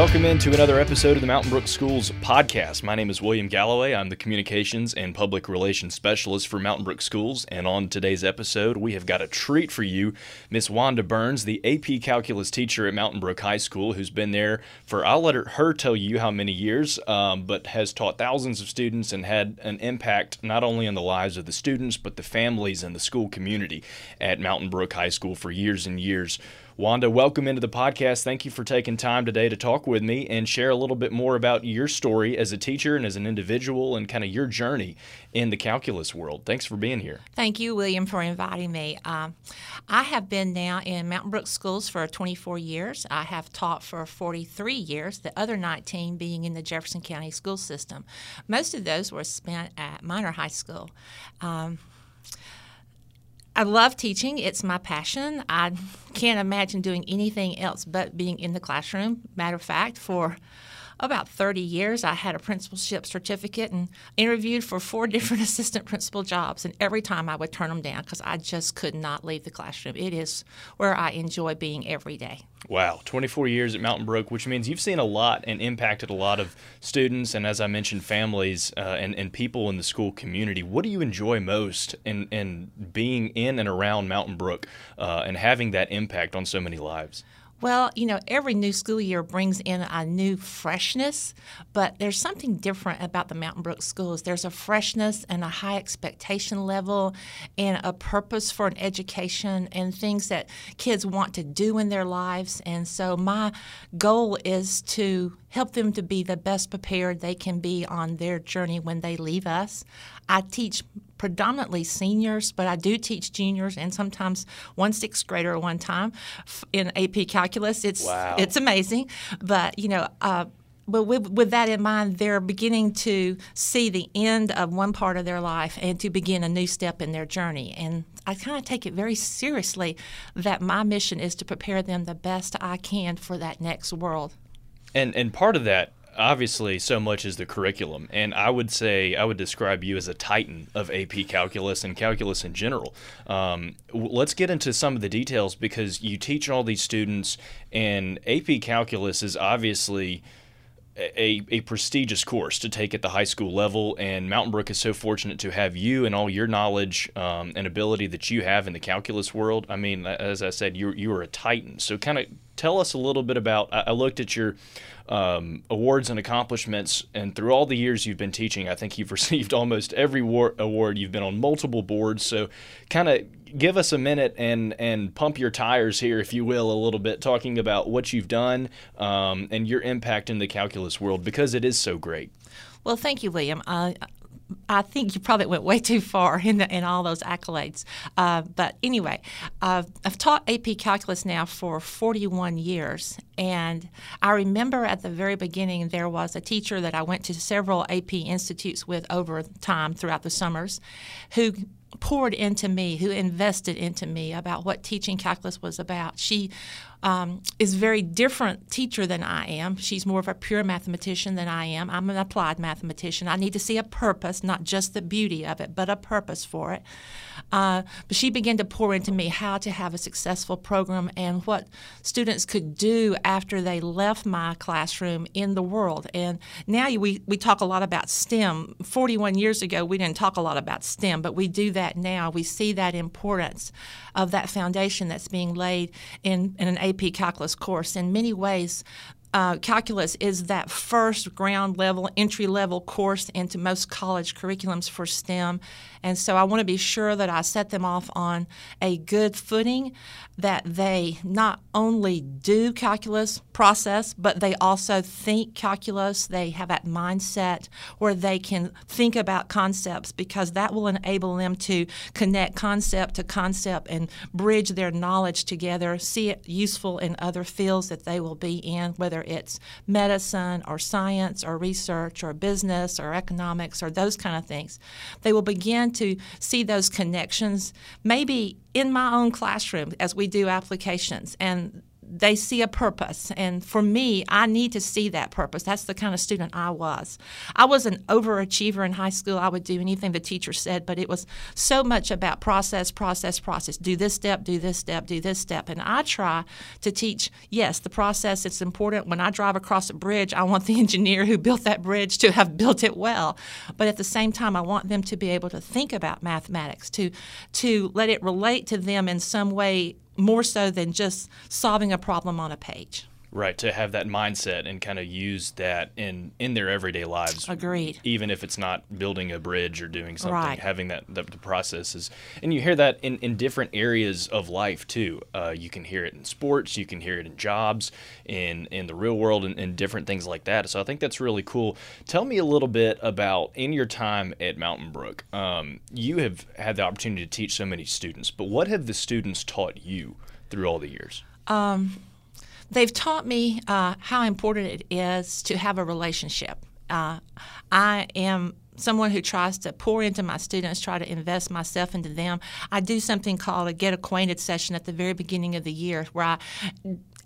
Welcome into another episode of the Mountain Brook Schools podcast. My name is William Galloway. I'm the Communications and Public Relations Specialist for Mountain Brook Schools. And on today's episode, we have got a treat for you Miss Wanda Burns, the AP Calculus teacher at Mountain Brook High School, who's been there for, I'll let her tell you how many years, um, but has taught thousands of students and had an impact not only on the lives of the students, but the families and the school community at Mountain Brook High School for years and years. Wanda, welcome into the podcast. Thank you for taking time today to talk with me and share a little bit more about your story as a teacher and as an individual and kind of your journey in the calculus world. Thanks for being here. Thank you, William, for inviting me. Um, I have been now in Mountain Brook schools for 24 years. I have taught for 43 years, the other 19 being in the Jefferson County school system. Most of those were spent at Minor High School. Um, I love teaching. It's my passion. I can't imagine doing anything else but being in the classroom. Matter of fact, for about 30 years, I had a principalship certificate and interviewed for four different assistant principal jobs. And every time I would turn them down because I just could not leave the classroom. It is where I enjoy being every day. Wow, 24 years at Mountain Brook, which means you've seen a lot and impacted a lot of students and, as I mentioned, families uh, and, and people in the school community. What do you enjoy most in, in being in and around Mountain Brook uh, and having that impact on so many lives? Well, you know, every new school year brings in a new freshness, but there's something different about the Mountain Brook schools. There's a freshness and a high expectation level and a purpose for an education and things that kids want to do in their lives. And so my goal is to help them to be the best prepared they can be on their journey when they leave us. I teach predominantly seniors, but I do teach juniors and sometimes one sixth grader one time in AP Calculus. It's wow. it's amazing, but you know. Uh, but with, with, that in mind, they're beginning to see the end of one part of their life and to begin a new step in their journey. And I kind of take it very seriously that my mission is to prepare them the best I can for that next world. And and part of that obviously so much is the curriculum and i would say i would describe you as a titan of ap calculus and calculus in general um, let's get into some of the details because you teach all these students and ap calculus is obviously a, a prestigious course to take at the high school level, and Mountain Brook is so fortunate to have you and all your knowledge um, and ability that you have in the calculus world. I mean, as I said, you you are a titan. So, kind of tell us a little bit about. I, looked at your um, awards and accomplishments. And through all the years you've been teaching, I think you've received almost every war- award. You've been on multiple boards. So, kind of give us a minute and and pump your tires here, if you will, a little bit, talking about what you've done um, and your impact in the calculus world because it is so great. Well, thank you, William. Uh, I think you probably went way too far in, the, in all those accolades. Uh, but anyway, uh, I've taught AP Calculus now for 41 years. And I remember at the very beginning, there was a teacher that I went to several AP institutes with over time throughout the summers who poured into me, who invested into me about what teaching calculus was about. She um, is very different teacher than I am. She's more of a pure mathematician than I am. I'm an applied mathematician. I need to see a purpose, not just the beauty of it, but a purpose for it. Uh, but she began to pour into me how to have a successful program and what students could do after they left my classroom in the world. And now we, we talk a lot about STEM. 41 years ago, we didn't talk a lot about STEM, but we do that now. We see that importance of that foundation that's being laid in, in an AP Calculus course. In many ways, uh, calculus is that first ground level, entry level course into most college curriculums for STEM. And so I want to be sure that I set them off on a good footing, that they not only do calculus process, but they also think calculus. They have that mindset where they can think about concepts because that will enable them to connect concept to concept and bridge their knowledge together, see it useful in other fields that they will be in, whether it's medicine or science or research or business or economics or those kind of things. They will begin to see those connections, maybe in my own classroom as we do applications. And they see a purpose. And for me, I need to see that purpose. That's the kind of student I was. I was an overachiever in high school. I would do anything the teacher said, but it was so much about process, process, process. Do this step, do this step, do this step. And I try to teach, yes, the process is important. When I drive across a bridge, I want the engineer who built that bridge to have built it well. But at the same time, I want them to be able to think about mathematics, to to let it relate to them in some way more so than just solving a problem on a page. Right, to have that mindset and kind of use that in in their everyday lives. Agreed. Even if it's not building a bridge or doing something, Right. having that the, the processes, and you hear that in, in different areas of life too. Uh, you can hear it in sports, you can hear it in jobs, in in the real world, and, and different things like that. So I think that's really cool. Tell me a little bit about in your time at Mountain Brook. Um, you have had the opportunity to teach so many students, but what have the students taught you through all the years? They've taught me uh, how important it is to have a relationship. Uh, I am someone who tries to pour into my students, try to invest myself into them. I do something called a get acquainted session at the very beginning of the year where I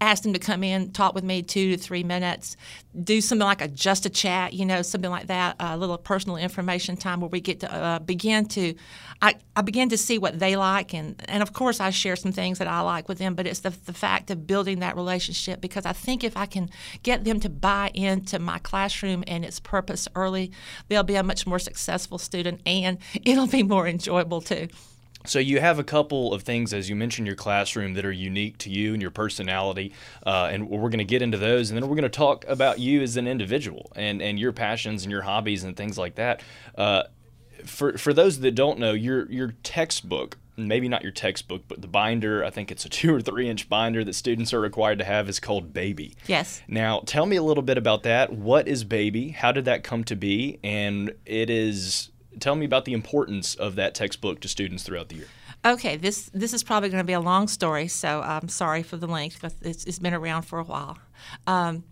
ask them to come in, talk with me two to three minutes, do something like a just a chat, you know, something like that, a little personal information time where we get to uh, begin to, I, I begin to see what they like, and, and of course I share some things that I like with them, but it's the, the fact of building that relationship because I think if I can get them to buy into my classroom and its purpose early, they'll be a much more successful student and it'll be more enjoyable too. So you have a couple of things, as you mentioned, your classroom that are unique to you and your personality, uh, and we're going to get into those, and then we're going to talk about you as an individual and and your passions and your hobbies and things like that. Uh, for for those that don't know, your your textbook, maybe not your textbook, but the binder, I think it's a two or three inch binder that students are required to have, is called Baby. Yes. Now, tell me a little bit about that. What is Baby? How did that come to be? And it is. Tell me about the importance of that textbook to students throughout the year. Okay, this this is probably going to be a long story, so I'm sorry for the length, but it's, it's been around for a while. Um,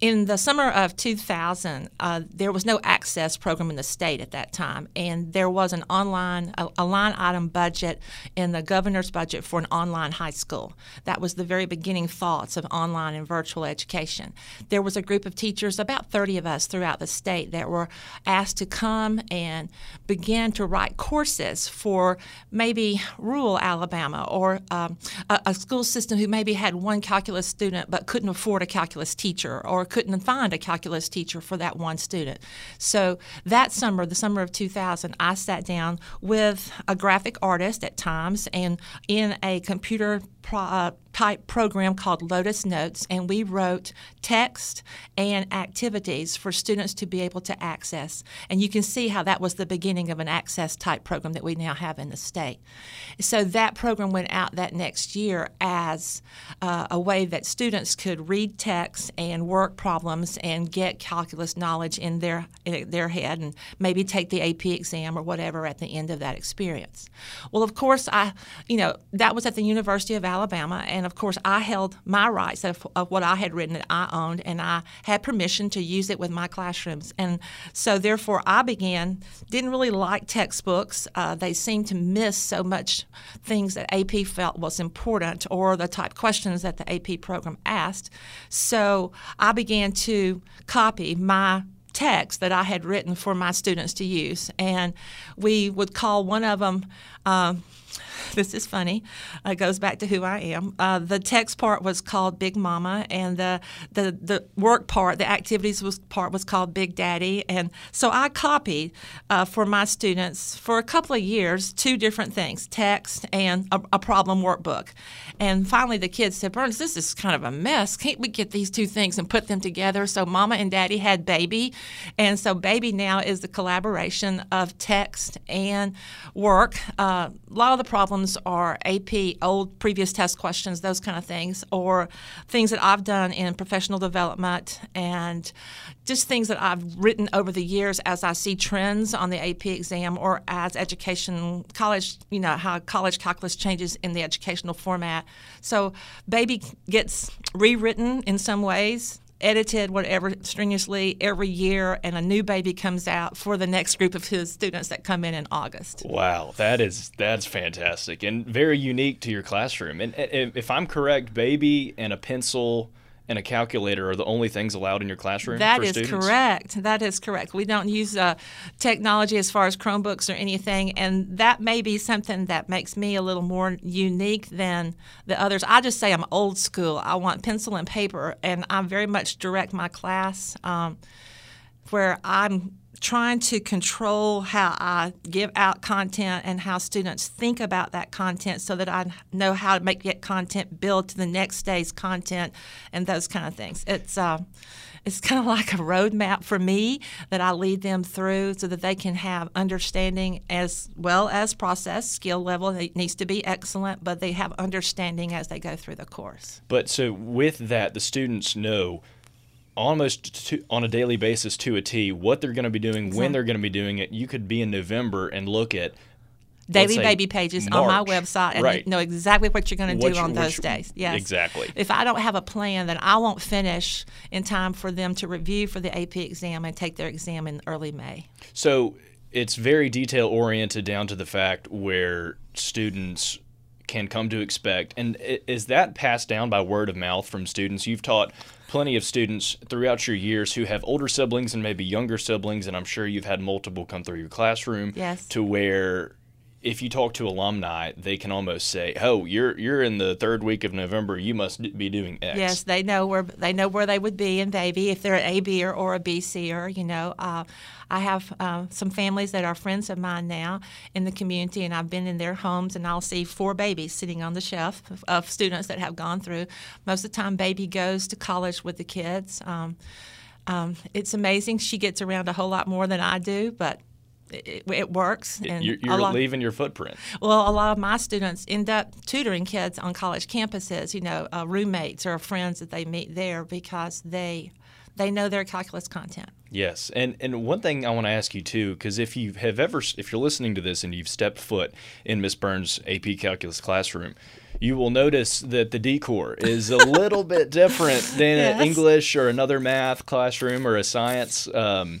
in the summer of 2000, uh, there was no access program in the state at that time, and there was an online, a, a line item budget in the governor's budget for an online high school. That was the very beginning thoughts of online and virtual education. There was a group of teachers, about 30 of us throughout the state, that were asked to come and begin to write courses for maybe rural Alabama or um, a, a school system who maybe had one calculus student but couldn't afford a calculus teacher or couldn't find a calculus teacher for that one student. So that summer, the summer of 2000, I sat down with a graphic artist at times and in a computer pro- uh, type program called Lotus Notes, and we wrote text and activities for students to be able to access. And you can see how that was the beginning of an access type program that we now have in the state. So that program went out that next year as uh, a way that students could read text and work problems and get calculus knowledge in their in their head and maybe take the AP exam or whatever at the end of that experience. Well, of course, I you know that was at the University of Alabama, and of course, I held my rights of, of what I had written that I owned, and I had permission to use it with my classrooms. And so, therefore, I began, didn't really like textbooks. Uh, they seemed to miss so much things that AP felt was important or the type questions that the AP program asked. So, I began to copy my text that I had written for my students to use. And we would call one of them, um, this is funny. It goes back to who I am. Uh, the text part was called Big Mama, and the, the the work part, the activities was part was called Big Daddy. And so I copied uh, for my students for a couple of years two different things: text and a, a problem workbook. And finally, the kids said, "Burns, this is kind of a mess. Can't we get these two things and put them together?" So Mama and Daddy had Baby, and so Baby now is the collaboration of text and work. Uh, a lot of the problems are AP, old previous test questions, those kind of things, or things that I've done in professional development and just things that I've written over the years as I see trends on the AP exam or as education, college, you know, how college calculus changes in the educational format. So Baby gets rewritten in some ways edited, whatever, strenuously every year, and a new baby comes out for the next group of his students that come in in August. Wow, that is that's fantastic and very unique to your classroom. And, if I'm correct, baby and a pencil and a calculator are the only things allowed in your classroom? That is students? correct. That is correct. We don't use uh, technology as far as Chromebooks or anything, and that may be something that makes me a little more unique than the others. I just say I'm old school. I want pencil and paper, and I very much direct my class um, where I'm trying to control how I give out content and how students think about that content so that I know how to make that content build to the next day's content and those kind of things. It's uh, it's kind of like a roadmap for me that I lead them through so that they can have understanding as well as process skill level. It needs to be excellent, but they have understanding as they go through the course. But so with that, the students know almost to, on a daily basis to a T what they're going to be doing, exactly. when they're going to be doing it. You could be in November and look at daily baby pages March. on my website and right. know exactly what you're going to do on those days. Yes, exactly. If I don't have a plan, then I won't finish in time for them to review for the AP exam and take their exam in early May. So it's very detail oriented down to the fact where students can come to expect. And is that passed down by word of mouth from students? You've taught plenty of students throughout your years who have older siblings and maybe younger siblings, and I'm sure you've had multiple come through your classroom yes. to where if you talk to alumni, they can almost say, "Oh, you're you're in the third week of November. You must be doing X." Yes, they know where they know where they would be in baby if they're an AB or, or a or you know. Uh, I have uh, some families that are friends of mine now in the community, and I've been in their homes, and I'll see four babies sitting on the shelf of, of students that have gone through. Most of the time, baby goes to college with the kids. Um, um, it's amazing. She gets around a whole lot more than I do, but it, it, works. And you're, you're lot, leaving your footprint. Well, a lot of my students end up tutoring kids on college campuses. You know, uh, roommates or friends that they meet there because they they know their calculus content. Yes, and and one thing I want to ask you too, because if you have ever, if you're listening to this and you've stepped foot in Miss Burns' AP Calculus classroom, you will notice that the decor is a little bit different than yes. an English or another math classroom or a science um,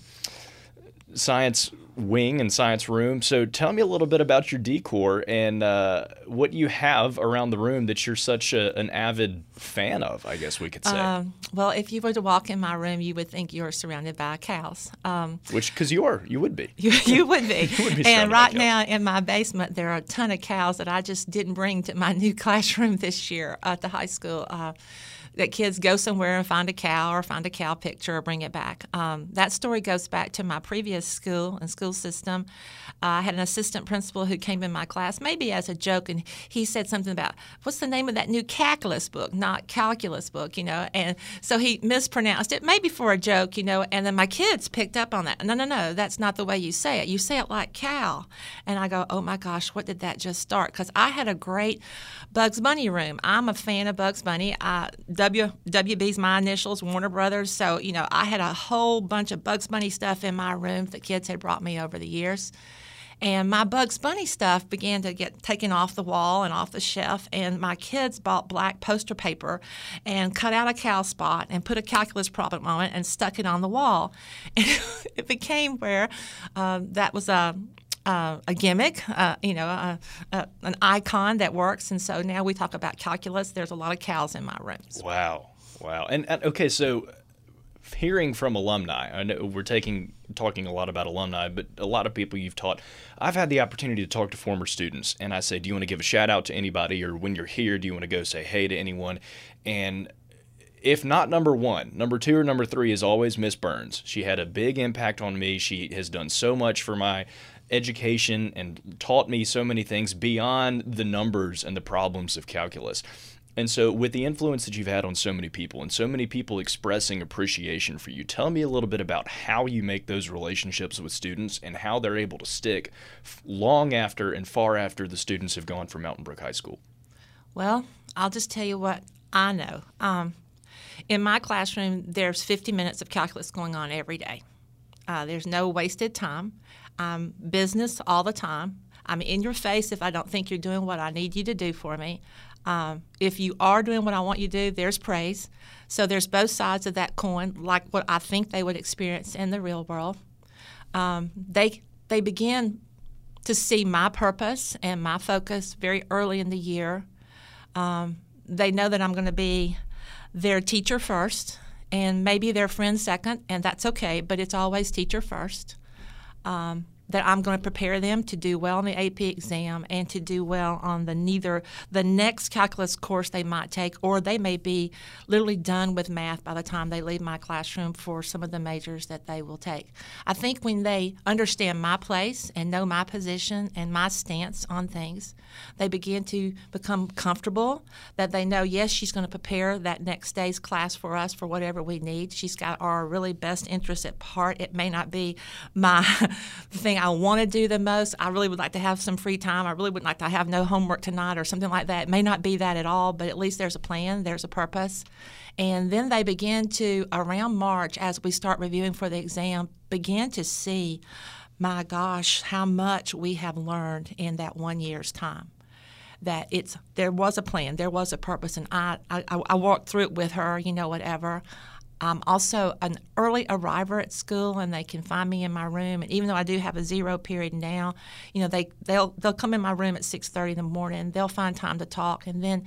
science wing and science room. So tell me a little bit about your decor and uh, what you have around the room that you're such a, an avid fan of. I guess we could say. Um, well, if you were to walk in my room, you would think you're surrounded by cows. Um, Which, because you are, you would be. You, you would be. you would be and right now in my basement, there are a ton of cows that I just didn't bring to my new classroom this year at the high school. Uh, that kids go somewhere and find a cow or find a cow picture or bring it back. Um, that story goes back to my previous school and school system. Uh, I had an assistant principal who came in my class, maybe as a joke, and he said something about, What's the name of that new calculus book, not calculus book, you know? And so he mispronounced it, maybe for a joke, you know, and then my kids picked up on that. No, no, no, that's not the way you say it. You say it like cow. And I go, Oh my gosh, what did that just start? Because I had a great Bugs Bunny room. I'm a fan of Bugs Bunny. I, W WB's my initials, Warner Brothers. So you know, I had a whole bunch of Bugs Bunny stuff in my room that kids had brought me over the years. And my Bugs Bunny stuff began to get taken off the wall and off the shelf. And my kids bought black poster paper and cut out a cow spot and put a calculus problem on it and stuck it on the wall. And it became where um, that was a uh, a gimmick, uh, you know, an icon that works. And so now we talk about calculus. There's a lot of cows in my rooms. Wow, wow. And, and okay, so hearing from alumni, I know we're taking talking a lot about alumni, but a lot of people you've taught. I've had the opportunity to talk to former students, and I say, "Do you want to give a shout out to anybody, or when you're here, do you want to go say hey to anyone?" And if not number one, number two or number three is always Miss Burns. She had a big impact on me. She has done so much for my education and taught me so many things beyond the numbers and the problems of calculus. And so, with the influence that you've had on so many people and so many people expressing appreciation for you, tell me a little bit about how you make those relationships with students and how they're able to stick long after and far after the students have gone from Mountain Brook High School. Well, I'll just tell you what I know. Um, in my classroom, there's 50 minutes of calculus going on every day. Uh, there's no wasted time. I'm business all the time. I'm in your face if I don't think you're doing what I need you to do for me. Um, if you are doing what I want you to do, there's praise. So there's both sides of that coin, like what I think they would experience in the real world. Um, they they begin to see my purpose and my focus very early in the year. Um, they know that I'm going to be their teacher first, and maybe their friend second, and that's okay. But it's always teacher first. Um, that I'm going to prepare them to do well on the AP exam and to do well on the neither the next calculus course they might take, or they may be literally done with math by the time they leave my classroom for some of the majors that they will take. I think when they understand my place and know my position and my stance on things, they begin to become comfortable that they know, yes, she's going to prepare that next day's class for us for whatever we need. She's got our really best interest at heart. It may not be my thing I want to do the most. I really would like to have some free time. I really would like to have no homework tonight or something like that. It may not be that at all, but at least there's a plan, there's a purpose. And then they begin to, around March, as we start reviewing for the exam, begin to see, my gosh, how much we have learned in that one year's time that it's there was a plan, there was a purpose, and I, I I walked through it with her, you know, whatever. I'm also an early arriver at school, and they can find me in my room. And even though I do have a zero period now, you know they they'll they'll come in my room at 6:30 in the morning. They'll find time to talk, and then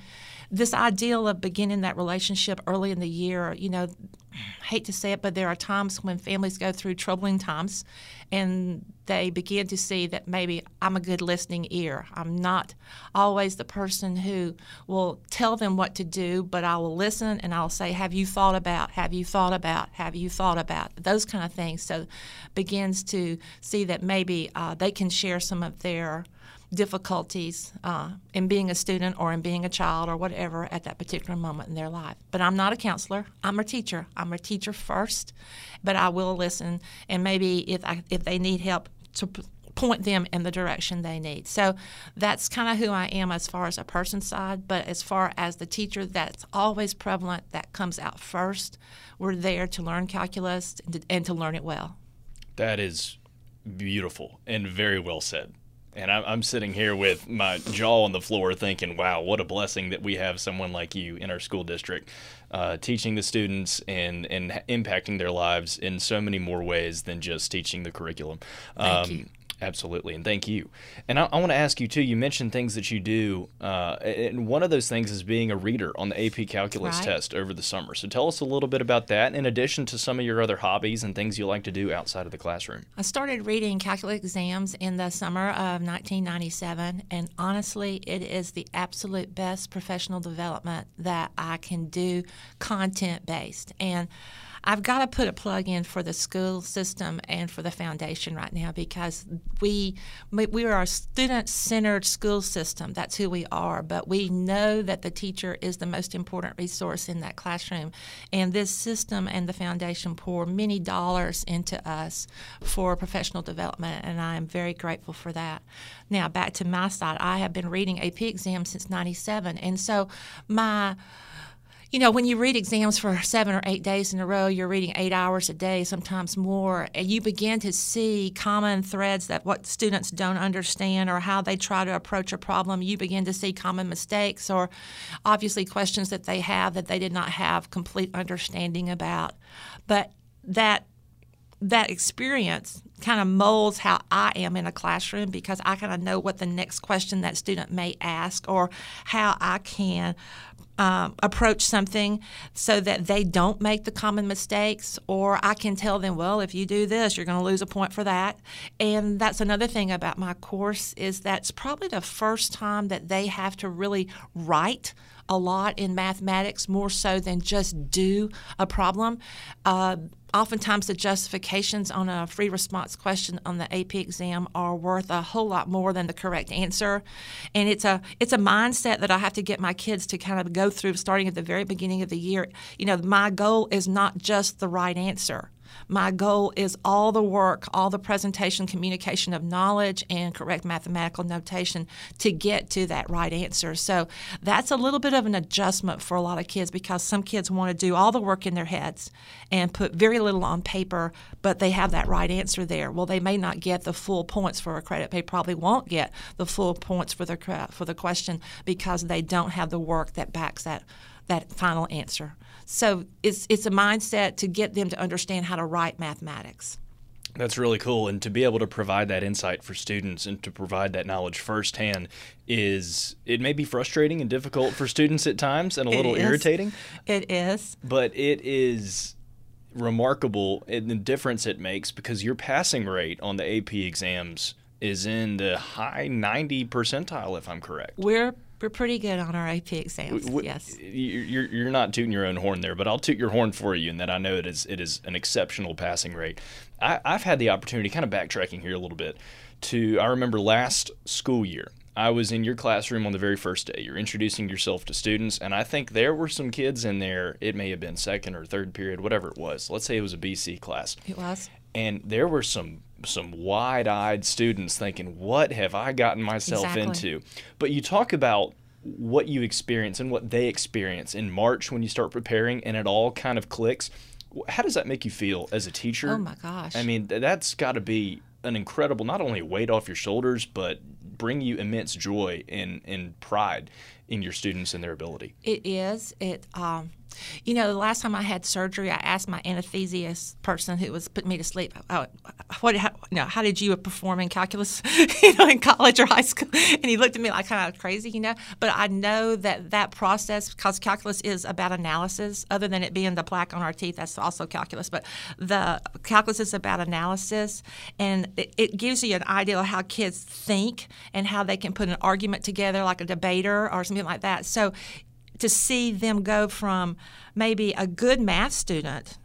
this ideal of beginning that relationship early in the year, you know, hate to say it, but there are times when families go through troubling times and they begin to see that maybe I'm a good listening ear. I'm not always the person who will tell them what to do, but I will listen and I'll say, Have you thought about? Have you thought about? Have you thought about? Those kind of things. So begins to see that maybe uh, they can share some of their difficulties uh, in being a student or in being a child or whatever at that particular moment in their life. But I'm not a counselor. I'm a teacher. I'm a teacher first, but I will listen and maybe if I, if they need help to point them in the direction they need. So that's kind of who I am as far as a person side, but as far as the teacher that's always prevalent that comes out first, we're there to learn calculus and to, and to learn it well. That is beautiful and very well said. And I'm sitting here with my jaw on the floor thinking, wow, what a blessing that we have someone like you in our school district uh, teaching the students and, and impacting their lives in so many more ways than just teaching the curriculum. Thank um, you. Absolutely, and thank you. And I, I want to ask you too. You mentioned things that you do, uh, and one of those things is being a reader on the AP Calculus right. test over the summer. So tell us a little bit about that, in addition to some of your other hobbies and things you like to do outside of the classroom. I started reading calculus exams in the summer of 1997, and honestly, it is the absolute best professional development that I can do, content based, and I've got to put a plug in for the school system and for the foundation right now because we we are a student-centered school system. That's who we are. But we know that the teacher is the most important resource in that classroom, and this system and the foundation pour many dollars into us for professional development, and I am very grateful for that. Now back to my side, I have been reading AP exams since '97, and so my you know, when you read exams for seven or eight days in a row, you're reading eight hours a day, sometimes more, and you begin to see common threads that what students don't understand or how they try to approach a problem. You begin to see common mistakes or obviously questions that they have that they did not have complete understanding about. But that that experience kind of molds how I am in a classroom because I kind of know what the next question that student may ask or how I can um, approach something so that they don't make the common mistakes, or I can tell them, well, if you do this, you're going to lose a point for that. And that's another thing about my course is that's probably the first time that they have to really write a lot in mathematics, more so than just do a problem. Uh, oftentimes the justifications on a free response question on the AP exam are worth a whole lot more than the correct answer. And it's a it's a mindset that I have to get my kids to kind of go through starting at the very beginning of the year. You know, my goal is not just the right answer. My goal is all the work, all the presentation, communication of knowledge, and correct mathematical notation to get to that right answer. So that's a little bit of an adjustment for a lot of kids because some kids want to do all the work in their heads and put very little on paper, but they have that right answer there. Well, they may not get the full points for a credit. They probably won't get the full points for the for the question because they don't have the work that backs that that final answer. So it's it's a mindset to get them to understand how to write mathematics. That's really cool. And to be able to provide that insight for students and to provide that knowledge firsthand is, it may be frustrating and difficult for students at times and a It little is. irritating, It is. but it is remarkable in the difference it makes because your passing rate on the AP exams is in the high 90 percentile, if I'm correct. We're we're pretty good on our AP exams. W- yes. You're, you're not tooting your own horn there, but I'll toot your horn for you in that I know it is it is an exceptional passing rate. I, I've had the opportunity, kind of backtracking here a little bit, to I remember last school year. I was in your classroom on the very first day. You're introducing yourself to students, and I think there were some kids in there. It may have been second or third period, whatever it was. Let's say it was a BC class It was. and there were some some wide-eyed students thinking what have i gotten myself Exactly. into but you talk about what you experience and what they experience in march when you start preparing and it all kind of clicks how does that make you feel as a teacher Oh my gosh. i mean th- that's got to be an incredible not only weight off your shoulders but bring you immense joy and, and pride in your students and their ability It is. It. Um, you know, the last time I had surgery, I asked my anesthesiast person who was putting me to sleep, uh, "What? How, you know, how did you perform in calculus? you know, in college or high school?" And he looked at me like kind of crazy, you know. But I know that that process, because calculus is about analysis, other than it being the plaque on our teeth, that's also calculus. But the calculus is about analysis, and it, it gives you an idea of how kids think and how they can put an argument together, like a debater or something like that. So to see them go from maybe a good math student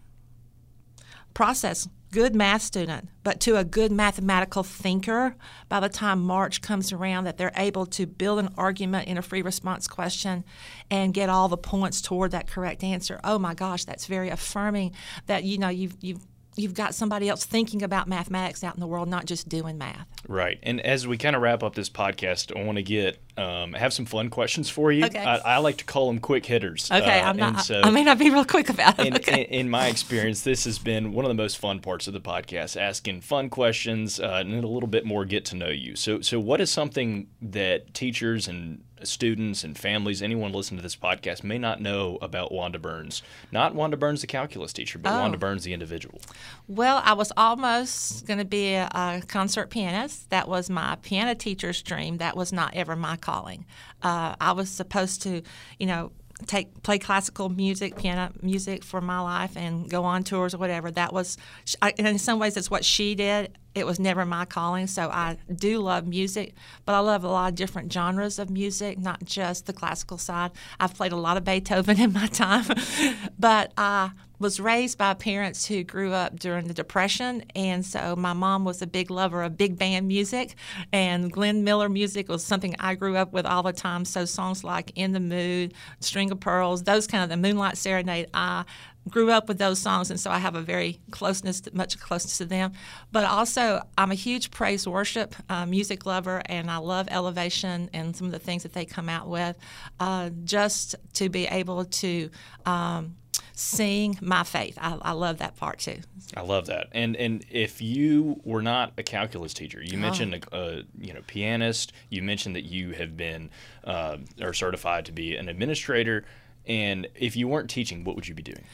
process good math student but to a good mathematical thinker by the time march comes around that they're able to build an argument in a free response question and get all the points toward that correct answer oh my gosh that's very affirming that you know you've you've you've got somebody else thinking about mathematics out in the world not just doing math Right. And as we kind of wrap up this podcast, I want to get um, have some fun questions for you. Okay. I, I like to call them quick hitters. okay Uh, i'm not so I, I may not be real quick about it in, okay. in, in my experience, this has been one of the most fun parts of the podcast, asking fun questions uh, and a little bit more get to know you. So, so what is something that teachers and students and families, anyone listening to this podcast, may not know about Wanda Burns? Not Wanda Burns, the calculus teacher, but Oh. Wanda Burns, the individual. Well, I was almost going to be a, a concert pianist. That was my piano teacher's dream. That was not ever my calling. Uh, I was supposed to, you know, take play classical music, piano music for my life, and go on tours or whatever. That was, I, in some ways, it's what she did. It was never my calling. So I do love music, but I love a lot of different genres of music, not just the classical side. I've played a lot of Beethoven in my time, but I was raised by parents who grew up during the Depression, and so my mom was a big lover of big band music, and Glenn Miller music was something I grew up with all the time. So songs like "In the Mood," "String of Pearls," those kind of the Moonlight Serenade, I grew up with those songs, and so I have a very closeness, much closeness to them. But also, I'm a huge praise worship uh, music lover, and I love Elevation and some of the things that they come out with. Uh, just to be able to um, sing my faith, I, I love that part too. I love that. And and if you were not a calculus teacher, you Oh. mentioned a, a you know pianist. You mentioned that you have been uh, or certified to be an administrator. And if you weren't teaching, what would you be doing?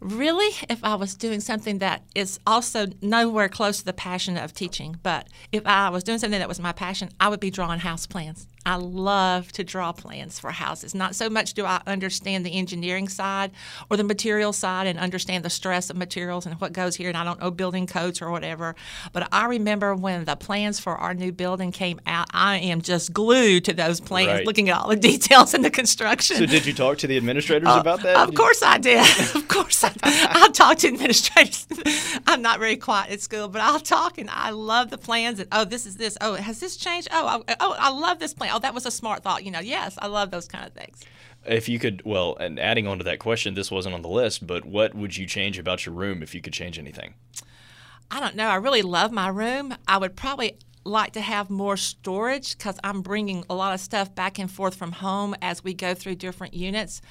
Really, if I was doing something that is also nowhere close to the passion of teaching, but if I was doing something that was my passion, I would be drawing house plans. I love to draw plans for houses. Not so much do I understand the engineering side or the material side and understand the stress of materials and what goes here, and I don't know building codes or whatever. But I remember when the plans for our new building came out, I am just glued to those plans, Right. looking at all the details in the construction. So did you talk to the administrators about that? Uh, Of course I did. of course I I'll talk to administrators. I'm not very quiet at school, but I'll talk and I love the plans and oh this is this. Oh, has this changed? Oh, I, oh, I love this plan. Oh, that was a smart thought. You know, yes, I love those kind of things. If you could, well, and adding on to that question, this wasn't on the list, but what would you change about your room if you could change anything? I don't know. I really love my room. I would probably like to have more storage because I'm bringing a lot of stuff back and forth from home as we go through different units.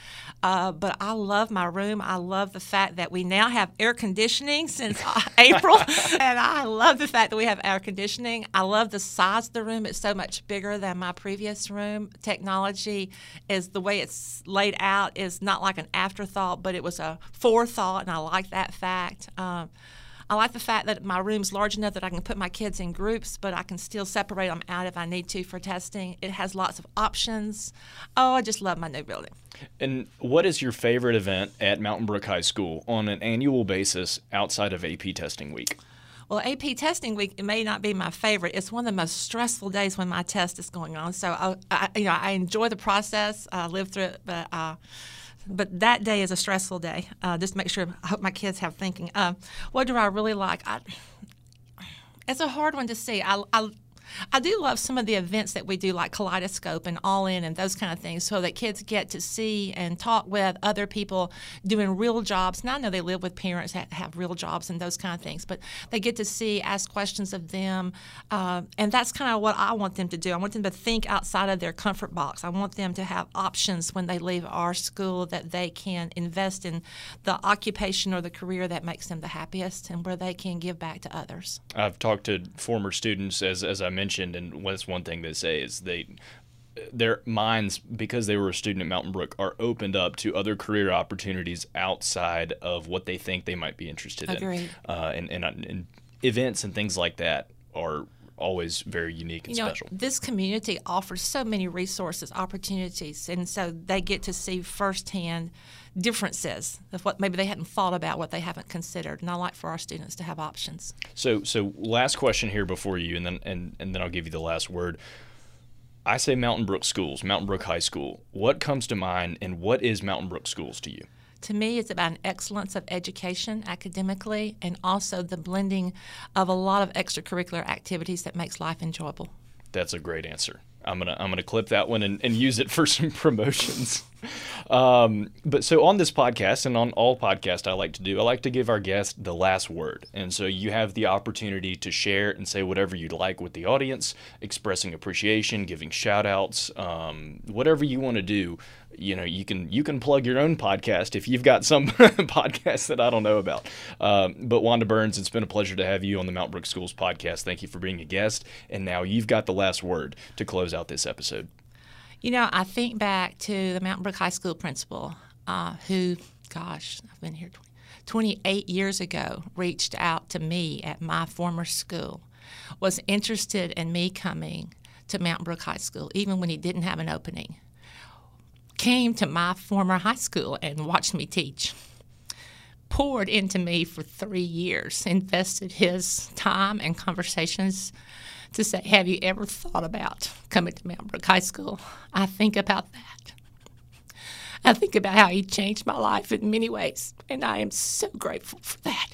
Uh, but I love my room. I love the fact that we now have air conditioning since April, and I love the fact that we have air conditioning. I love the size of the room. It's so much bigger than my previous room. Technology is the way it's laid out is not like an afterthought, but it was a forethought, and I like that fact. Um, I like the fact that my room's large enough that I can put my kids in groups, but I can still separate them out if I need to for testing. It has lots of options. Oh, I just love my new building. And what is your favorite event at Mountain Brook High School on an annual basis outside of AP testing week? Well, AP testing week it may not be my favorite. It's one of the most stressful days when my test is going on. So I, I you know, I enjoy the process. I live through it, but. Uh, but that day is a stressful day. Uh, just make sure. I hope my kids have thinking. Uh, what do I really like? I, it's a hard one to see. I, I I do love some of the events that we do, like Kaleidoscope and All In and those kind of things, so that kids get to see and talk with other people doing real jobs. Now, I know they live with parents that have real jobs and those kind of things, but they get to see, ask questions of them. Uh, and that's kind of what I want them to do. I want them to think outside of their comfort box. I want them to have options when they leave our school that they can invest in the occupation or the career that makes them the happiest and where they can give back to others. I've talked to former students, as, as I mentioned, and that's one thing they say is they their minds because they were a student at Mountain Brook are opened up to other career opportunities outside of what they think they might be interested Agreed. in. Uh, and, and, and events and things like that are always very unique and you know, special. This community offers so many resources, opportunities, and so they get to see firsthand differences of what maybe they hadn't thought about, what they haven't considered. And I like for our students to have options. So, so last question here before you, and then and, and then I'll give you the last word. I say Mountain Brook Schools, Mountain Brook High School. What comes to mind, and what is Mountain Brook Schools to you? To me, it's about an excellence of education academically and also the blending of a lot of extracurricular activities that makes life enjoyable. That's a great answer. I'm gonna I'm gonna clip that one and, and use it for some promotions. Um, but so on this podcast and on all podcasts I like to do, I like to give our guest the last word. And so you have the opportunity to share and say whatever you'd like with the audience, expressing appreciation, giving shout outs, um, whatever you want to do. You know, you can you can plug your own podcast if you've got some podcast that I don't know about. Um, but Wanda Burns, it's been a pleasure to have you on the Mount Brook Schools podcast. Thank you for being a guest. And now you've got the last word to close out this episode. You know, I think back to the Mountain Brook High School principal uh, who, gosh, I've been here 20, 28 years ago, reached out to me at my former school, was interested in me coming to Mountain Brook High School, even when he didn't have an opening. Came to my former high school and watched me teach. Poured into me for three years, invested his time and conversations to say, Have you ever thought about coming to Mount Brook High School? I think about that. I think about how he changed my life in many ways, and I am so grateful for that.